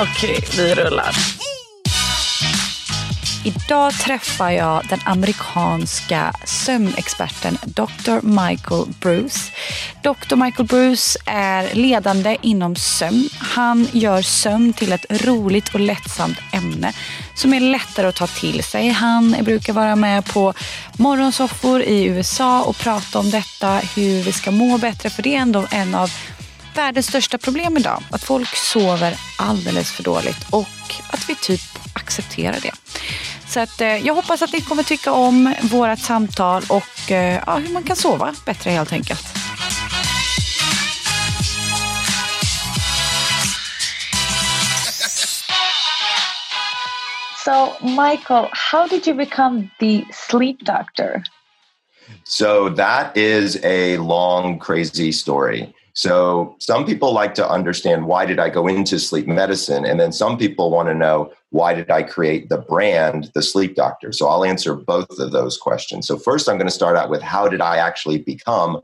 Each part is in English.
Okej, vi rullar. Idag träffar jag den amerikanska sömnexperten Dr. Michael Bruce. Dr. Michael Bruce är ledande inom sömn. Han gör sömn till ett roligt och lättsamt ämne som är lättare att ta till sig. Han brukar vara med på morgonsoffor i USA och prata om detta, hur vi ska må bättre. För det är ändå en av världens största problem idag. Att folk sover alldeles för dåligt och att vi typ accepterar det. Så att, eh, jag hoppas att ni kommer tycka om vårt samtal och eh, ja, hur man kan sova bättre helt enkelt. So, Michael, how did you become the sleep doctor? So, that is a long, crazy story. So some people like to understand why did I go into sleep medicine? And then some people want to know why did I create the brand, the sleep doctor? So I'll answer both of those questions. So first I'm going to start out with how did I actually become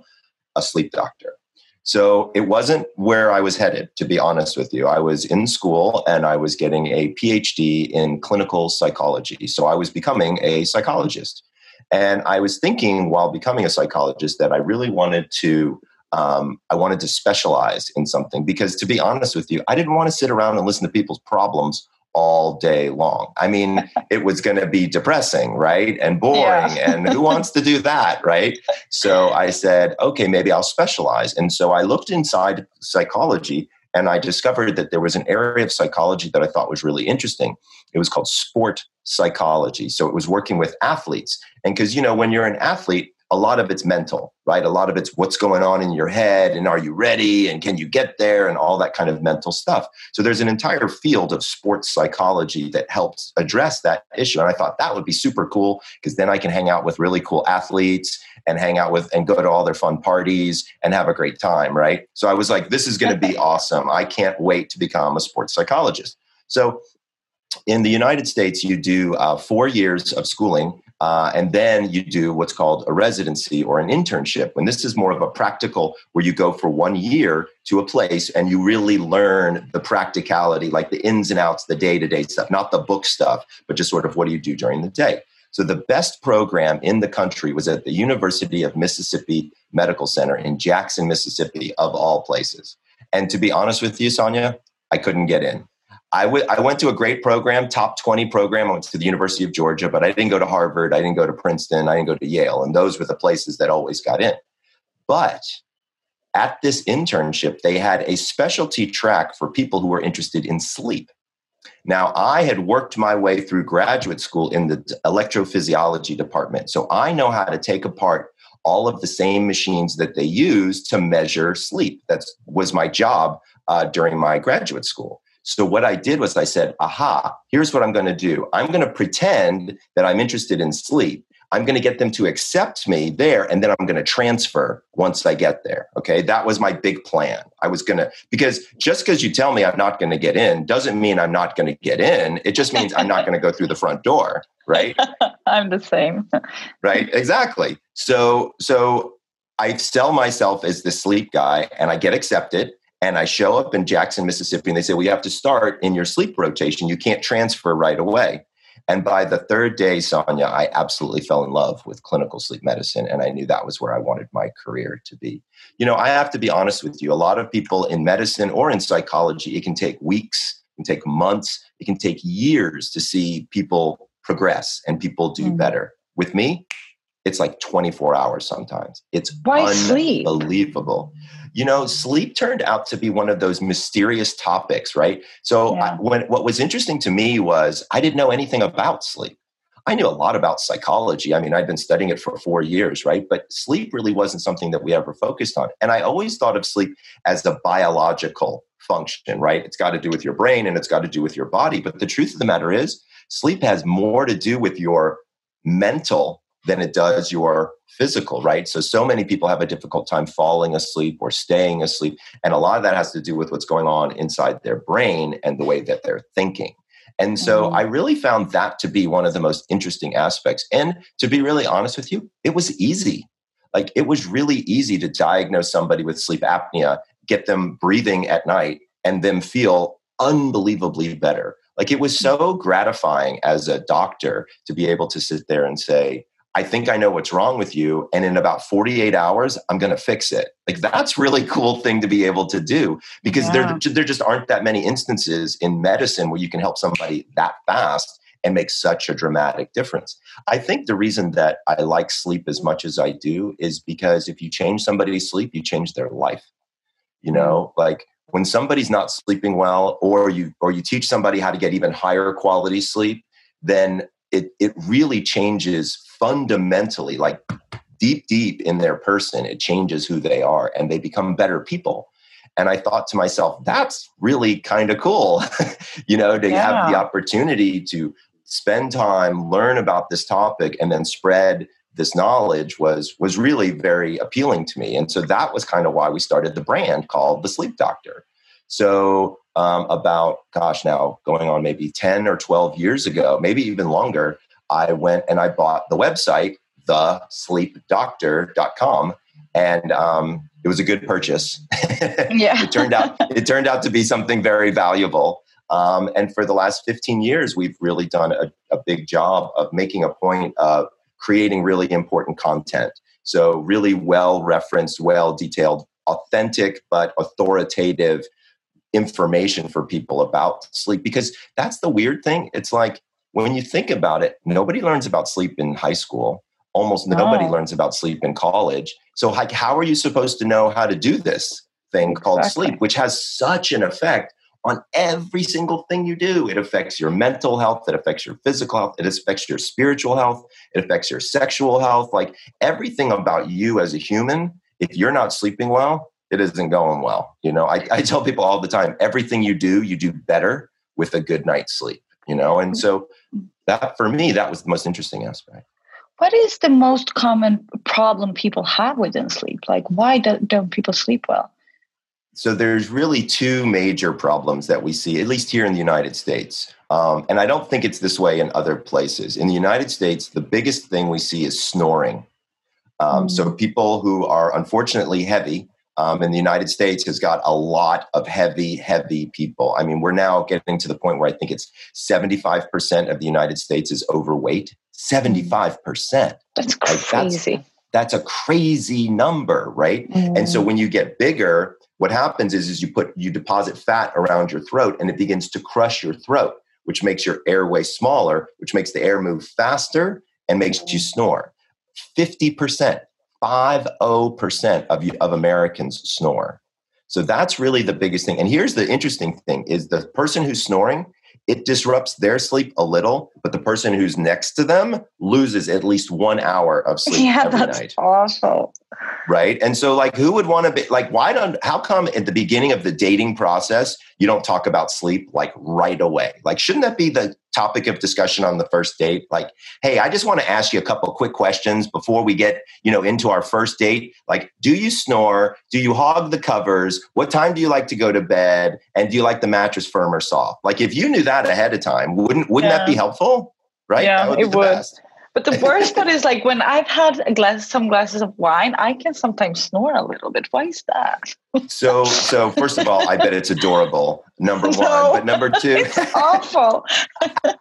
a sleep doctor? So it wasn't where I was headed, to be honest with you. I was in school and I was getting a PhD in clinical psychology. So I was becoming a psychologist. And I was thinking while becoming a psychologist that I really wanted to um, I wanted to specialize in something because, to be honest with you, I didn't want to sit around and listen to people's problems all day long. I mean, it was going to be depressing, right? And boring. Yeah. and who wants to do that, right? So I said, okay, maybe I'll specialize. And so I looked inside psychology and I discovered that there was an area of psychology that I thought was really interesting. It was called sport psychology. So it was working with athletes. And because, you know, when you're an athlete, a lot of it's mental, right? A lot of it's what's going on in your head and are you ready and can you get there and all that kind of mental stuff. So there's an entire field of sports psychology that helps address that issue. And I thought that would be super cool because then I can hang out with really cool athletes and hang out with and go to all their fun parties and have a great time, right? So I was like, this is going to be awesome. I can't wait to become a sports psychologist. So in the United States, you do uh, four years of schooling uh, and then you do what's called a residency or an internship. And this is more of a practical where you go for one year to a place and you really learn the practicality, like the ins and outs, the day to day stuff, not the book stuff, but just sort of what do you do during the day. So the best program in the country was at the University of Mississippi Medical Center in Jackson, Mississippi, of all places. And to be honest with you, Sonia, I couldn't get in. I, w- I went to a great program, top 20 program. I went to the University of Georgia, but I didn't go to Harvard. I didn't go to Princeton. I didn't go to Yale. And those were the places that always got in. But at this internship, they had a specialty track for people who were interested in sleep. Now, I had worked my way through graduate school in the electrophysiology department. So I know how to take apart all of the same machines that they use to measure sleep. That was my job uh, during my graduate school. So what I did was I said, aha, here's what I'm going to do. I'm going to pretend that I'm interested in sleep. I'm going to get them to accept me there and then I'm going to transfer once I get there. Okay. That was my big plan. I was going to, because just because you tell me I'm not going to get in doesn't mean I'm not going to get in. It just means I'm not going to go through the front door. Right. I'm the same. right. Exactly. So, so I sell myself as the sleep guy and I get accepted and I show up in Jackson, Mississippi, and they say, Well, you have to start in your sleep rotation. You can't transfer right away. And by the third day, Sonia, I absolutely fell in love with clinical sleep medicine. And I knew that was where I wanted my career to be. You know, I have to be honest with you. A lot of people in medicine or in psychology, it can take weeks, it can take months, it can take years to see people progress and people do mm. better. With me, it's like 24 hours sometimes. It's Why sleep? You know, sleep turned out to be one of those mysterious topics, right? So Yeah. I, when what was interesting to me was I didn't know anything about sleep. I knew a lot about psychology. I mean, I'd been studying it for four years, right? But sleep really wasn't something that we ever focused on. And I always thought of sleep as a biological function, right? It's got to do with your brain and it's got to do with your body. But the truth of the matter is, sleep has more to do with your mental than it does your physical, right? So, so many people have a difficult time falling asleep or staying asleep. And a lot of that has to do with what's going on inside their brain and the way that they're thinking. And so Mhm. I really found that to be one of the most interesting aspects. And to be really honest with you, it was easy. Like it was really easy to diagnose somebody with sleep apnea, get them breathing at night, and them feel unbelievably better. Like it was so gratifying as a doctor to be able to sit there and say, I think I know what's wrong with you. And in about 48 hours, I'm going to fix it. Like that's really cool thing to be able to do because Yeah. there, there just aren't that many instances in medicine where you can help somebody that fast and make such a dramatic difference. I think the reason that I like sleep as much as I do is because if you change somebody's sleep, you change their life. You mm. know, like when somebody's not sleeping well or you or you teach somebody how to get even higher quality sleep, then it it really changes fundamentally like deep deep in their person it changes who they are and they become better people. And i thought to myself that's really kind of cool you know to have the opportunity to spend time learn about this topic and then spread this knowledge was was really very appealing to me. And so that was kind of why we started the brand called the sleep doctor. So um, about gosh now going on maybe 10 or 12 years ago maybe even longer i went and i bought the website thesleepdoctor.com and um, it was a good purchase. Yeah. it turned out it turned out to be something very valuable. Um, and for the last 15 years we've really done a, a big job of making a point of creating really important content. So really well referenced well detailed authentic but authoritative information for people about sleep because that's the weird thing. It's like when you think about it nobody learns about sleep in high school. Almost nobody No. learns about sleep in college. So like how are you supposed to know how to do this thing called Exactly. sleep which has such an effect on every single thing you do? It affects your mental health it affects your physical health it affects your spiritual health it affects your sexual health. Like everything about you as a human if you're not sleeping well it isn't going well you know I, I tell people all the time everything you do you do better with a good night's sleep you know and so that for me that was the most interesting aspect What is the most common problem people have within sleep? Like, why do, don't people sleep well? So there's really two major problems that we see, at least here in the United States. Um, and I don't think it's this way in other places. In the United States, the biggest thing we see is snoring. Um, So people who are unfortunately heavy um, in the United States has got a lot of heavy, heavy people. I mean, we're now getting to the point where I think it's 75% of the United States is overweight. 75%. That's that's- crazy. That's a crazy number, right? And so Mm. when you get bigger, what happens is, is you put you deposit fat around your throat and it begins to crush your throat, which makes your airway smaller, which makes the air move faster and makes you snore. 50%, 50% of of Americans snore. So that's really the biggest thing. And here's the interesting thing is the person who's snoring, it disrupts their sleep a little, but the person who's next to them loses at least one hour of sleep yeah, every that's night awful. Right? And so like who would want to be like why don't how come at the beginning of the dating process you don't talk about sleep like right away? Like shouldn't that be the topic of discussion on the first date? Like hey i just want to ask you a couple quick questions before we get you know into our first date. Like do you snore? Do you hog the covers? What time do you like to go to bed? And do you like the mattress firm or soft? Like if you knew that ahead of time wouldn't wouldn't that be helpful? Right? Yeah, that would be it the would. best But the worst part is like when I've had a glass, some glasses of wine, I can sometimes snore a little bit. Why is that? So, so first of all, I bet it's adorable. Number one, No. but number two, It's awful.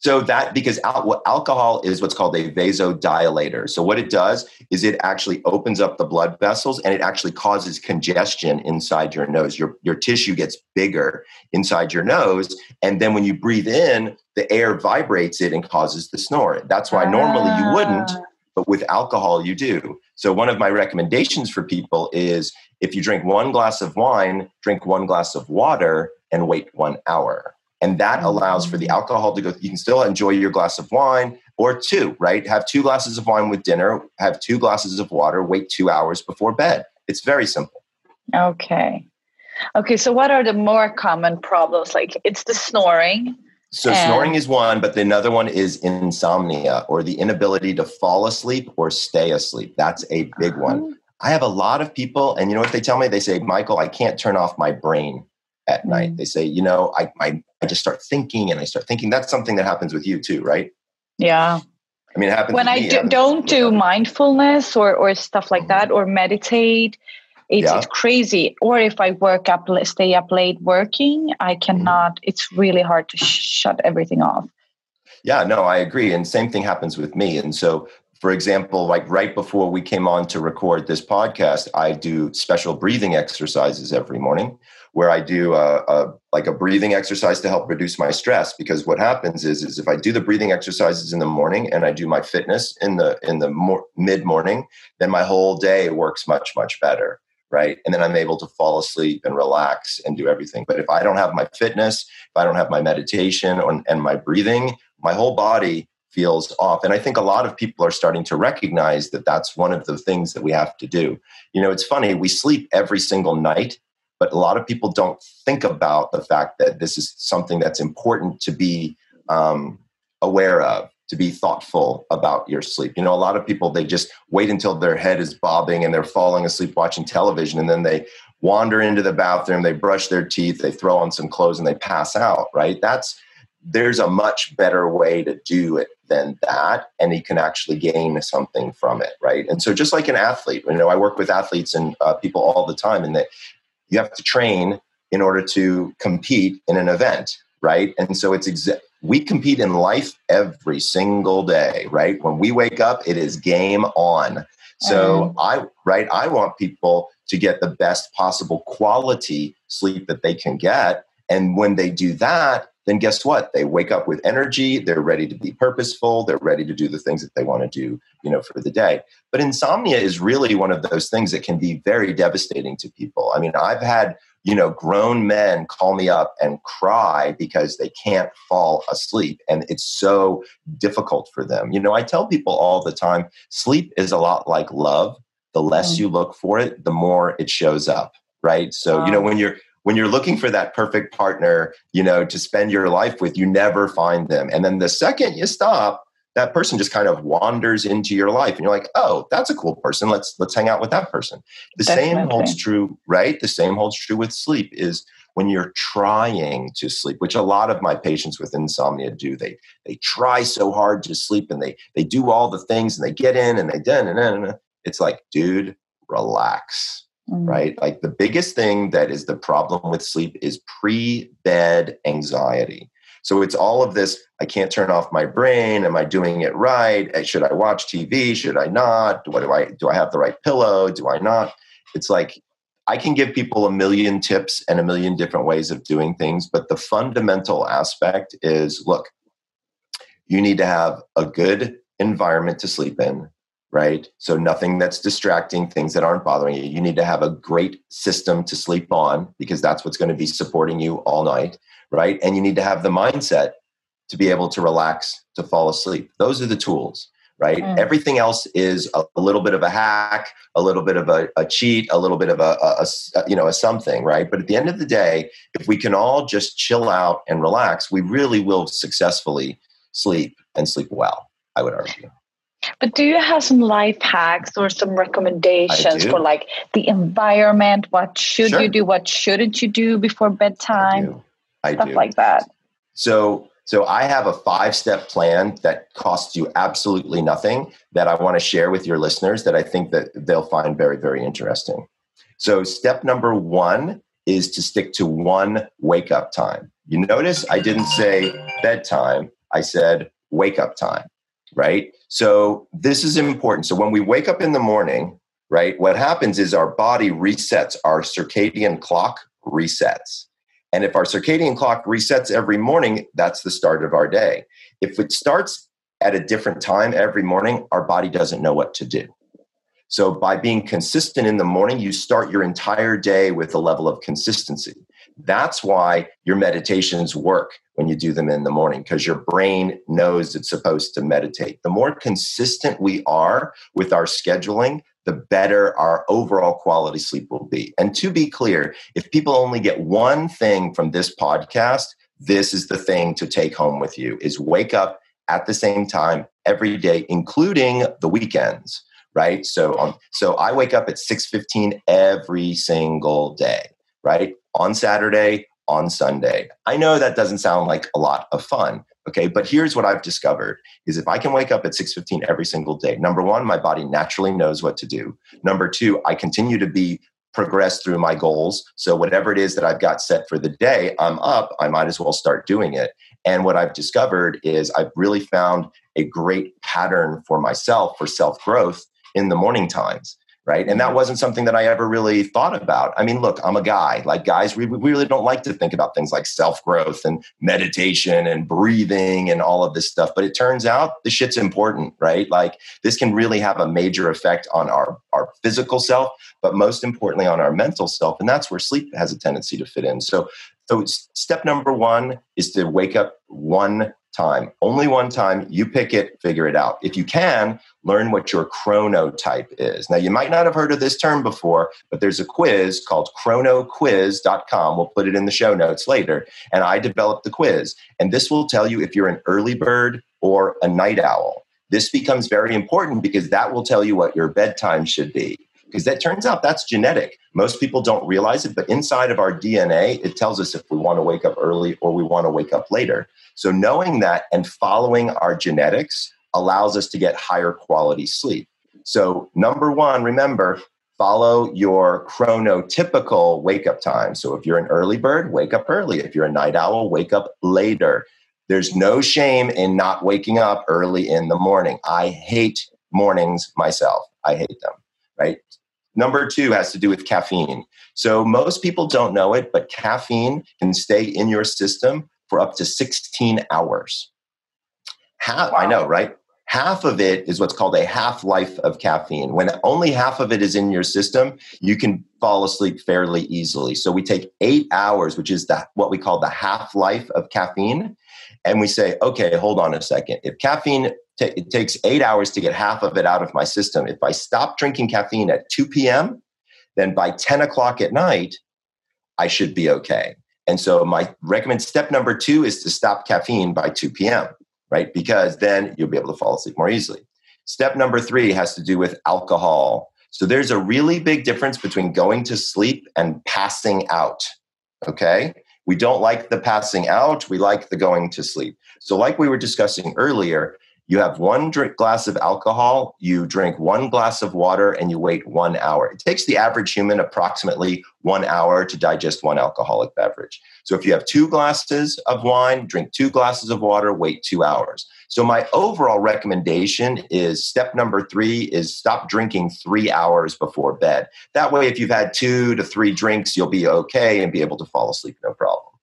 so that because al- alcohol is what's called a vasodilator. So what it does is it actually opens up the blood vessels and it actually causes congestion inside your nose. Your your tissue gets bigger inside your nose, and then when you breathe in, the air vibrates it and causes the snore. That's why normally you wouldn't, Ah, but with alcohol, you do. So, one of my recommendations for people is if you drink one glass of wine, drink one glass of water and wait one hour. And that allows for the mm. alcohol to go, you can still enjoy your glass of wine or two, right? Have two glasses of wine with dinner, have two glasses of water, wait two hours before bed. It's very simple. Okay. Okay. So, what are the more common problems? Like, it's the snoring so and snoring is one, but the another one is insomnia or the inability to fall asleep or stay asleep. That's a big one. Uh-huh. I have a lot of people, and you know what they tell me? They say, Michael, I can't turn off my brain at mm. night. They say, you know, I, I, I just start thinking and I start thinking. That's something that happens with you too, right? Yeah. I mean, it happens when I do, not do mindfulness or, or stuff like mm-hmm. that or meditate it's, yeah. it's crazy or if i work up stay up late working i mm-hmm. cannot mm-hmm. it's really hard to sh- shut everything off yeah no i agree and same thing happens with me and so for example like right before we came on to record this podcast i do special breathing exercises every morning where I do a, a, like a breathing exercise to help reduce my stress. Because what happens is, is if I do the breathing exercises in the morning and I do my fitness in the in the mor- mid morning, then my whole day works much much better right? And then I'm able to fall asleep and relax and do everything. But if I don't have my fitness, if I don't have my meditation and my breathing, my whole body feels off. And I think a lot of people are starting to recognize that that's one of the things that we have to do. You know, it's funny, we sleep every single night, but a lot of people don't think about the fact that this is something that's important to be um, aware of to be thoughtful about your sleep. You know, a lot of people they just wait until their head is bobbing and they're falling asleep watching television and then they wander into the bathroom, they brush their teeth, they throw on some clothes and they pass out, right? That's there's a much better way to do it than that and you can actually gain something from it right and so just like an athlete you know i work with athletes and uh, people all the time and that you have to train in order to compete in an event right and so it's exa- we compete in life every single day, right? When we wake up, it is game on. So mm. I right, I want people to get the best possible quality sleep that they can get. And when they do that, then guess what? They wake up with energy, they're ready to be purposeful, they're ready to do the things that they want to do, you know, for the day. But insomnia is really one of those things that can be very devastating to people. I mean, I've had you know, grown men call me up and cry because they can't fall asleep. And it's so difficult for them. You know, I tell people all the time sleep is a lot like love. The less mm. you look for it, the more it shows up. Right. So, you know, when you're, when you're looking for that perfect partner, you know, to spend your life with, you never find them. And then the second you stop, that person just kind of wanders into your life and you're like oh that's a cool person. Let's let's hang out with that person. The Definitely. same holds true right? The same holds true with sleep is when you're trying to sleep which a lot of my patients with insomnia do. They they try so hard to sleep and they they do all the things and they get in and they done and then it's like dude relax mm. right like the biggest thing that is the problem with sleep is pre-bed anxiety so it's all of this I can't turn off my brain. Am I doing it right? Eh, should I watch TV? Should I not? What do I do I have the right pillow? Do I not? It's like I can give people a million tips and a million different ways of doing things, but the fundamental aspect is look, you need to have a good environment to sleep in, right? So nothing that's distracting, things that aren't bothering you. You need to have a great system to sleep on because that's what's going to be supporting you all night right? And you need to have the mindset to be able to relax, to fall asleep. Those are the tools, right? Mm. Everything else is a, a, little bit of a hack, a little bit of a, a cheat, a little bit of a, a, a, you know a something, right? But at the end of the day, if we can all just chill out and relax, we really will successfully sleep and sleep well. I would argue. But do you have some life hacks or some recommendations for like the environment? What should sure. you do? What shouldn't you do before bedtime? I stuff do. like that. So so I have a five step plan that costs you absolutely nothing that I want to share with your listeners that I think that they'll find very very interesting. So step number 1 is to stick to one wake up time. You notice I didn't say bedtime, I said wake up time, right? So this is important. So when we wake up in the morning, right, what happens is our body resets, our circadian clock resets. And if our circadian clock resets every morning, that's the start of our day. If it starts at a different time every morning, our body doesn't know what to do. So, by being consistent in the morning, you start your entire day with a level of consistency. That's why your meditations work when you do them in the morning, because your brain knows it's supposed to meditate. The more consistent we are with our scheduling, the better our overall quality sleep will be. And to be clear, if people only get one thing from this podcast, this is the thing to take home with you is wake up at the same time every day including the weekends right so um, so i wake up at 6.15 every single day right on saturday on sunday i know that doesn't sound like a lot of fun okay but here's what i've discovered is if i can wake up at 6.15 every single day number one my body naturally knows what to do number two i continue to be progress through my goals. So whatever it is that I've got set for the day, I'm up, I might as well start doing it. And what I've discovered is I've really found a great pattern for myself for self growth in the morning times right? And that mm-hmm. wasn't something that I ever really thought about. I mean, look, I'm a guy. Like guys, we, we really don't like to think about things like self growth and meditation and breathing and all of this stuff. But it turns out the shit's important, right? Like this can really have a major effect on our our physical self, but most importantly on our mental self, and that's where sleep has a tendency to fit in. So. So, step number one is to wake up one time. Only one time. You pick it, figure it out. If you can, learn what your chronotype is. Now, you might not have heard of this term before, but there's a quiz called chronoquiz.com. We'll put it in the show notes later. And I developed the quiz. And this will tell you if you're an early bird or a night owl. This becomes very important because that will tell you what your bedtime should be because that turns out that's genetic. Most people don't realize it, but inside of our DNA, it tells us if we want to wake up early or we want to wake up later. So knowing that and following our genetics allows us to get higher quality sleep. So number one, remember, follow your chronotypical wake up time. So if you're an early bird, wake up early. If you're a night owl, wake up later. There's no shame in not waking up early in the morning. I hate mornings myself. I hate them, right? Number two has to do with caffeine. So most people don't know it, but caffeine can stay in your system for up to 16 hours. Half, wow. I know, right? Half of it is what's called a half life of caffeine. When only half of it is in your system, you can fall asleep fairly easily. So we take eight hours, which is the, what we call the half life of caffeine. And we say, okay, hold on a second. If caffeine t- it takes eight hours to get half of it out of my system. If I stop drinking caffeine at 2 p.m., then by 10 o'clock at night, I should be okay. And so my recommend step number two is to stop caffeine by 2 p.m., right? Because then you'll be able to fall asleep more easily. Step number three has to do with alcohol. So there's a really big difference between going to sleep and passing out. Okay. We don't like the passing out. We like the going to sleep. So, like we were discussing earlier, you have one drink glass of alcohol, you drink one glass of water, and you wait one hour. It takes the average human approximately one hour to digest one alcoholic beverage. So if you have two glasses of wine, drink two glasses of water, wait two hours. So my overall recommendation is step number three is stop drinking three hours before bed. That way, if you've had two to three drinks, you'll be okay and be able to fall asleep no problem.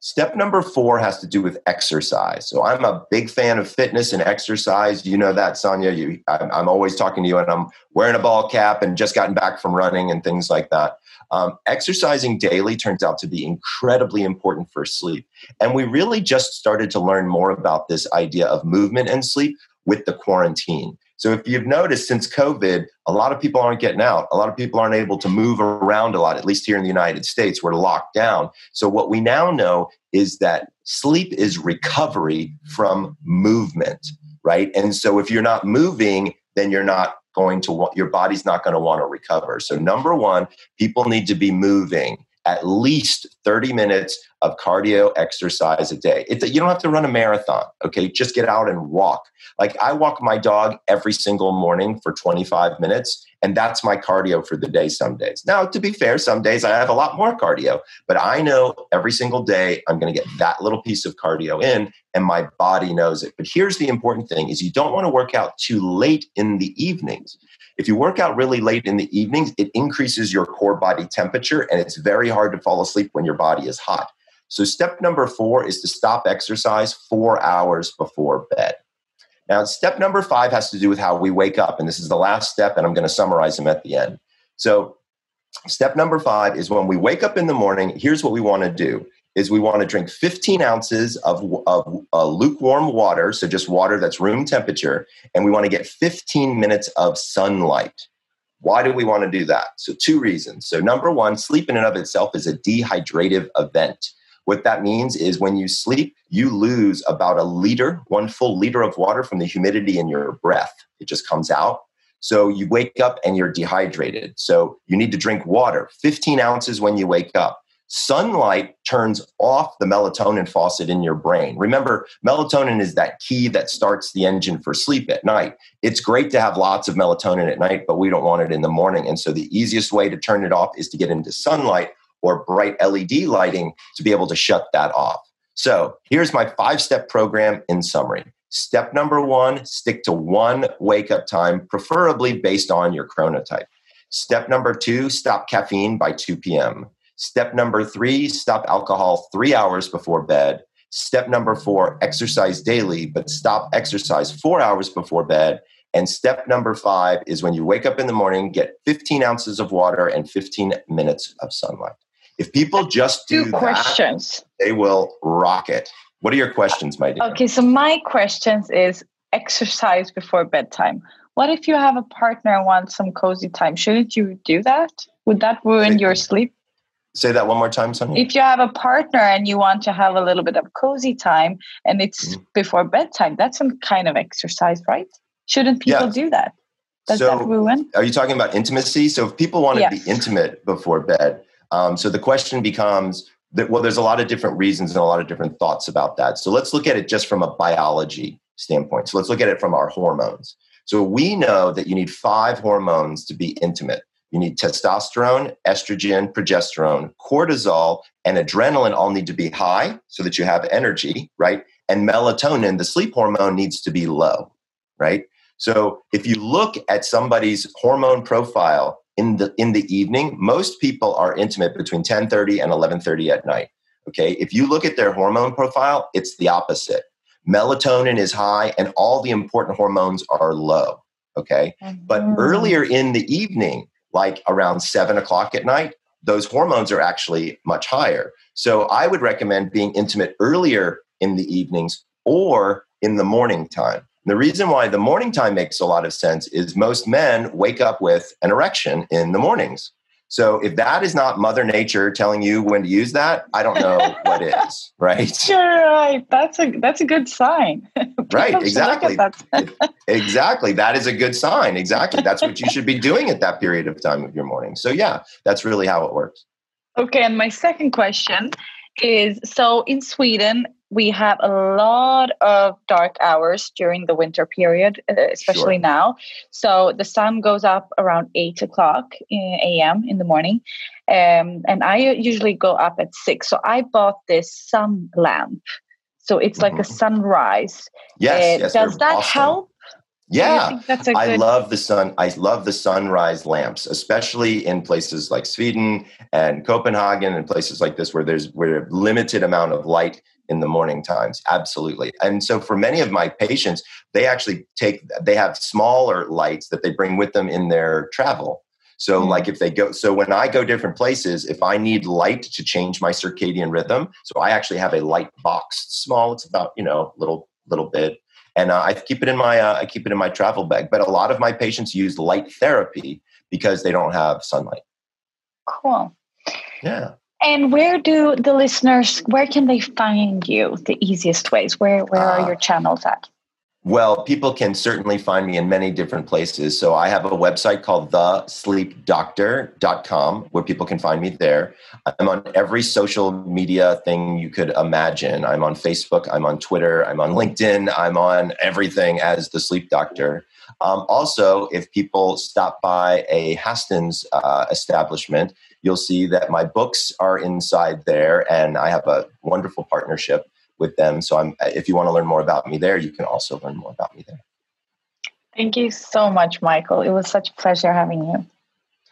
Step number four has to do with exercise. So I'm a big fan of fitness and exercise. You know that, Sonia. You, I'm, I'm, always talking to you, and I'm wearing a ball cap and just gotten back from running and things like that. Um, exercising daily turns out to be incredibly important for sleep, and we really just started to learn more about this idea of movement and sleep with the quarantine. So if you've noticed since COVID, a lot of people aren't getting out. A lot of people aren't able to move around a lot, at least here in the United States. We're locked down. So what we now know is that sleep is recovery from movement, right? And so if you're not moving, then you're not going to want, your body's not going to want to recover. So number one, people need to be moving at least 30 minutes of cardio exercise a day. It's, you don't have to run a marathon, okay? Just get out and walk. Like I walk my dog every single morning for 25 minutes, and that's my cardio for the day some days. Now, to be fair, some days I have a lot more cardio, but I know every single day I'm going to get that little piece of cardio in and my body knows it. But here's the important thing is you don't want to work out too late in the evenings. If you work out really late in the evenings, it increases your core body temperature and it's very hard to fall asleep when your body is hot. So, step number four is to stop exercise four hours before bed. Now, step number five has to do with how we wake up. And this is the last step, and I'm going to summarize them at the end. So, step number five is when we wake up in the morning, here's what we want to do is we want to drink 15 ounces of, of uh, lukewarm water, so just water that's room temperature, and we want to get 15 minutes of sunlight. Why do we want to do that? So, two reasons. So, number one, sleep in and of itself is a dehydrative event. What that means is when you sleep, you lose about a liter, one full liter of water from the humidity in your breath. It just comes out. So you wake up and you're dehydrated. So you need to drink water, 15 ounces when you wake up. Sunlight turns off the melatonin faucet in your brain. Remember, melatonin is that key that starts the engine for sleep at night. It's great to have lots of melatonin at night, but we don't want it in the morning. And so the easiest way to turn it off is to get into sunlight or bright LED lighting to be able to shut that off. So here's my five step program in summary. Step number one stick to one wake up time, preferably based on your chronotype. Step number two stop caffeine by 2 p.m. Step number three stop alcohol three hours before bed. Step number four exercise daily, but stop exercise four hours before bed. And step number five is when you wake up in the morning, get 15 ounces of water and 15 minutes of sunlight. If people just do Two questions. That, they will rock it. What are your questions, my dear? Okay, so my questions is exercise before bedtime. What if you have a partner and want some cozy time? Shouldn't you do that? Would that ruin say, your sleep? Say that one more time, Sonia. If you have a partner and you want to have a little bit of cozy time and it's mm-hmm. before bedtime, that's some kind of exercise, right? Shouldn't people yeah. do that? Does so, that ruin? Are you talking about intimacy? So if people want to yes. be intimate before bed, um, so the question becomes that, well, there's a lot of different reasons and a lot of different thoughts about that. So let's look at it just from a biology standpoint. So let's look at it from our hormones. So we know that you need five hormones to be intimate. You need testosterone, estrogen, progesterone, cortisol, and adrenaline all need to be high so that you have energy, right? And melatonin, the sleep hormone, needs to be low, right? So if you look at somebody's hormone profile in the in the evening most people are intimate between 10:30 and 11:30 at night okay? If you look at their hormone profile it's the opposite. Melatonin is high and all the important hormones are low okay? Mm-hmm. but earlier in the evening like around 7 o'clock at night those hormones are actually much higher. So i would recommend being intimate earlier in the evenings or in the morning time the reason why the morning time makes a lot of sense is most men wake up with an erection in the mornings. So if that is not Mother Nature telling you when to use that, I don't know what is, right? You're right. That's a that's a good sign. right, exactly. That. exactly. That is a good sign. Exactly. That's what you should be doing at that period of time of your morning. So yeah, that's really how it works. Okay, and my second question is so in Sweden we have a lot of dark hours during the winter period, uh, especially sure. now. So the sun goes up around eight o'clock a.m. in the morning, um, and I usually go up at six. So I bought this sun lamp. So it's like mm-hmm. a sunrise. Yes, uh, yes does that awesome. help? Yeah, good... I love the sun. I love the sunrise lamps, especially in places like Sweden and Copenhagen and places like this where there's where limited amount of light in the morning times absolutely and so for many of my patients they actually take they have smaller lights that they bring with them in their travel so mm-hmm. like if they go so when i go different places if i need light to change my circadian rhythm so i actually have a light box small it's about you know little little bit and uh, i keep it in my uh, i keep it in my travel bag but a lot of my patients use light therapy because they don't have sunlight cool yeah and where do the listeners, where can they find you the easiest ways? Where, where uh, are your channels at? Well, people can certainly find me in many different places. So I have a website called thesleepdoctor.com where people can find me there. I'm on every social media thing you could imagine. I'm on Facebook, I'm on Twitter, I'm on LinkedIn, I'm on everything as the sleep doctor. Um, also, if people stop by a Haston's uh, establishment, you'll see that my books are inside there, and I have a wonderful partnership with them. So, I'm, if you want to learn more about me there, you can also learn more about me there. Thank you so much, Michael. It was such a pleasure having you.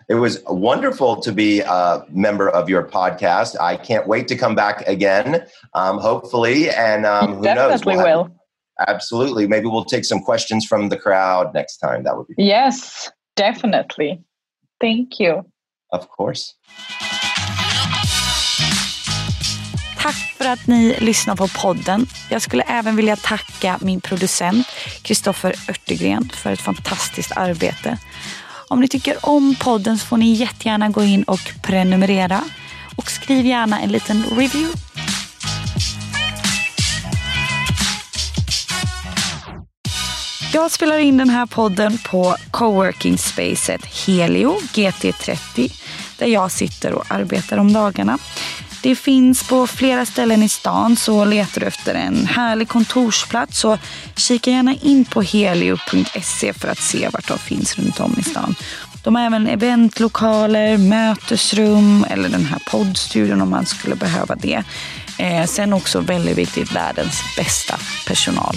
It was wonderful to be a member of your podcast. I can't wait to come back again, um, hopefully. And um, who Definitely knows? We'll will. Absolutely. Maybe we'll take some questions from the crowd next time. That would be Yes, definitely. Thank you. Of course. Tack för att ni lyssnar på podden. Jag skulle även vilja tacka min producent Kristoffer Örtegren för ett fantastiskt arbete. Om ni tycker om podden så får ni jättegärna gå in och prenumerera. Och skriv gärna en liten review. Jag spelar in den här podden på coworking spacet Helio GT30 där jag sitter och arbetar om dagarna. Det finns på flera ställen i stan så letar du efter en härlig kontorsplats så kika gärna in på helio.se för att se vart de finns runt om i stan. De har även eventlokaler, mötesrum eller den här poddstudion om man skulle behöva det. Eh, sen också väldigt viktigt, världens bästa personal.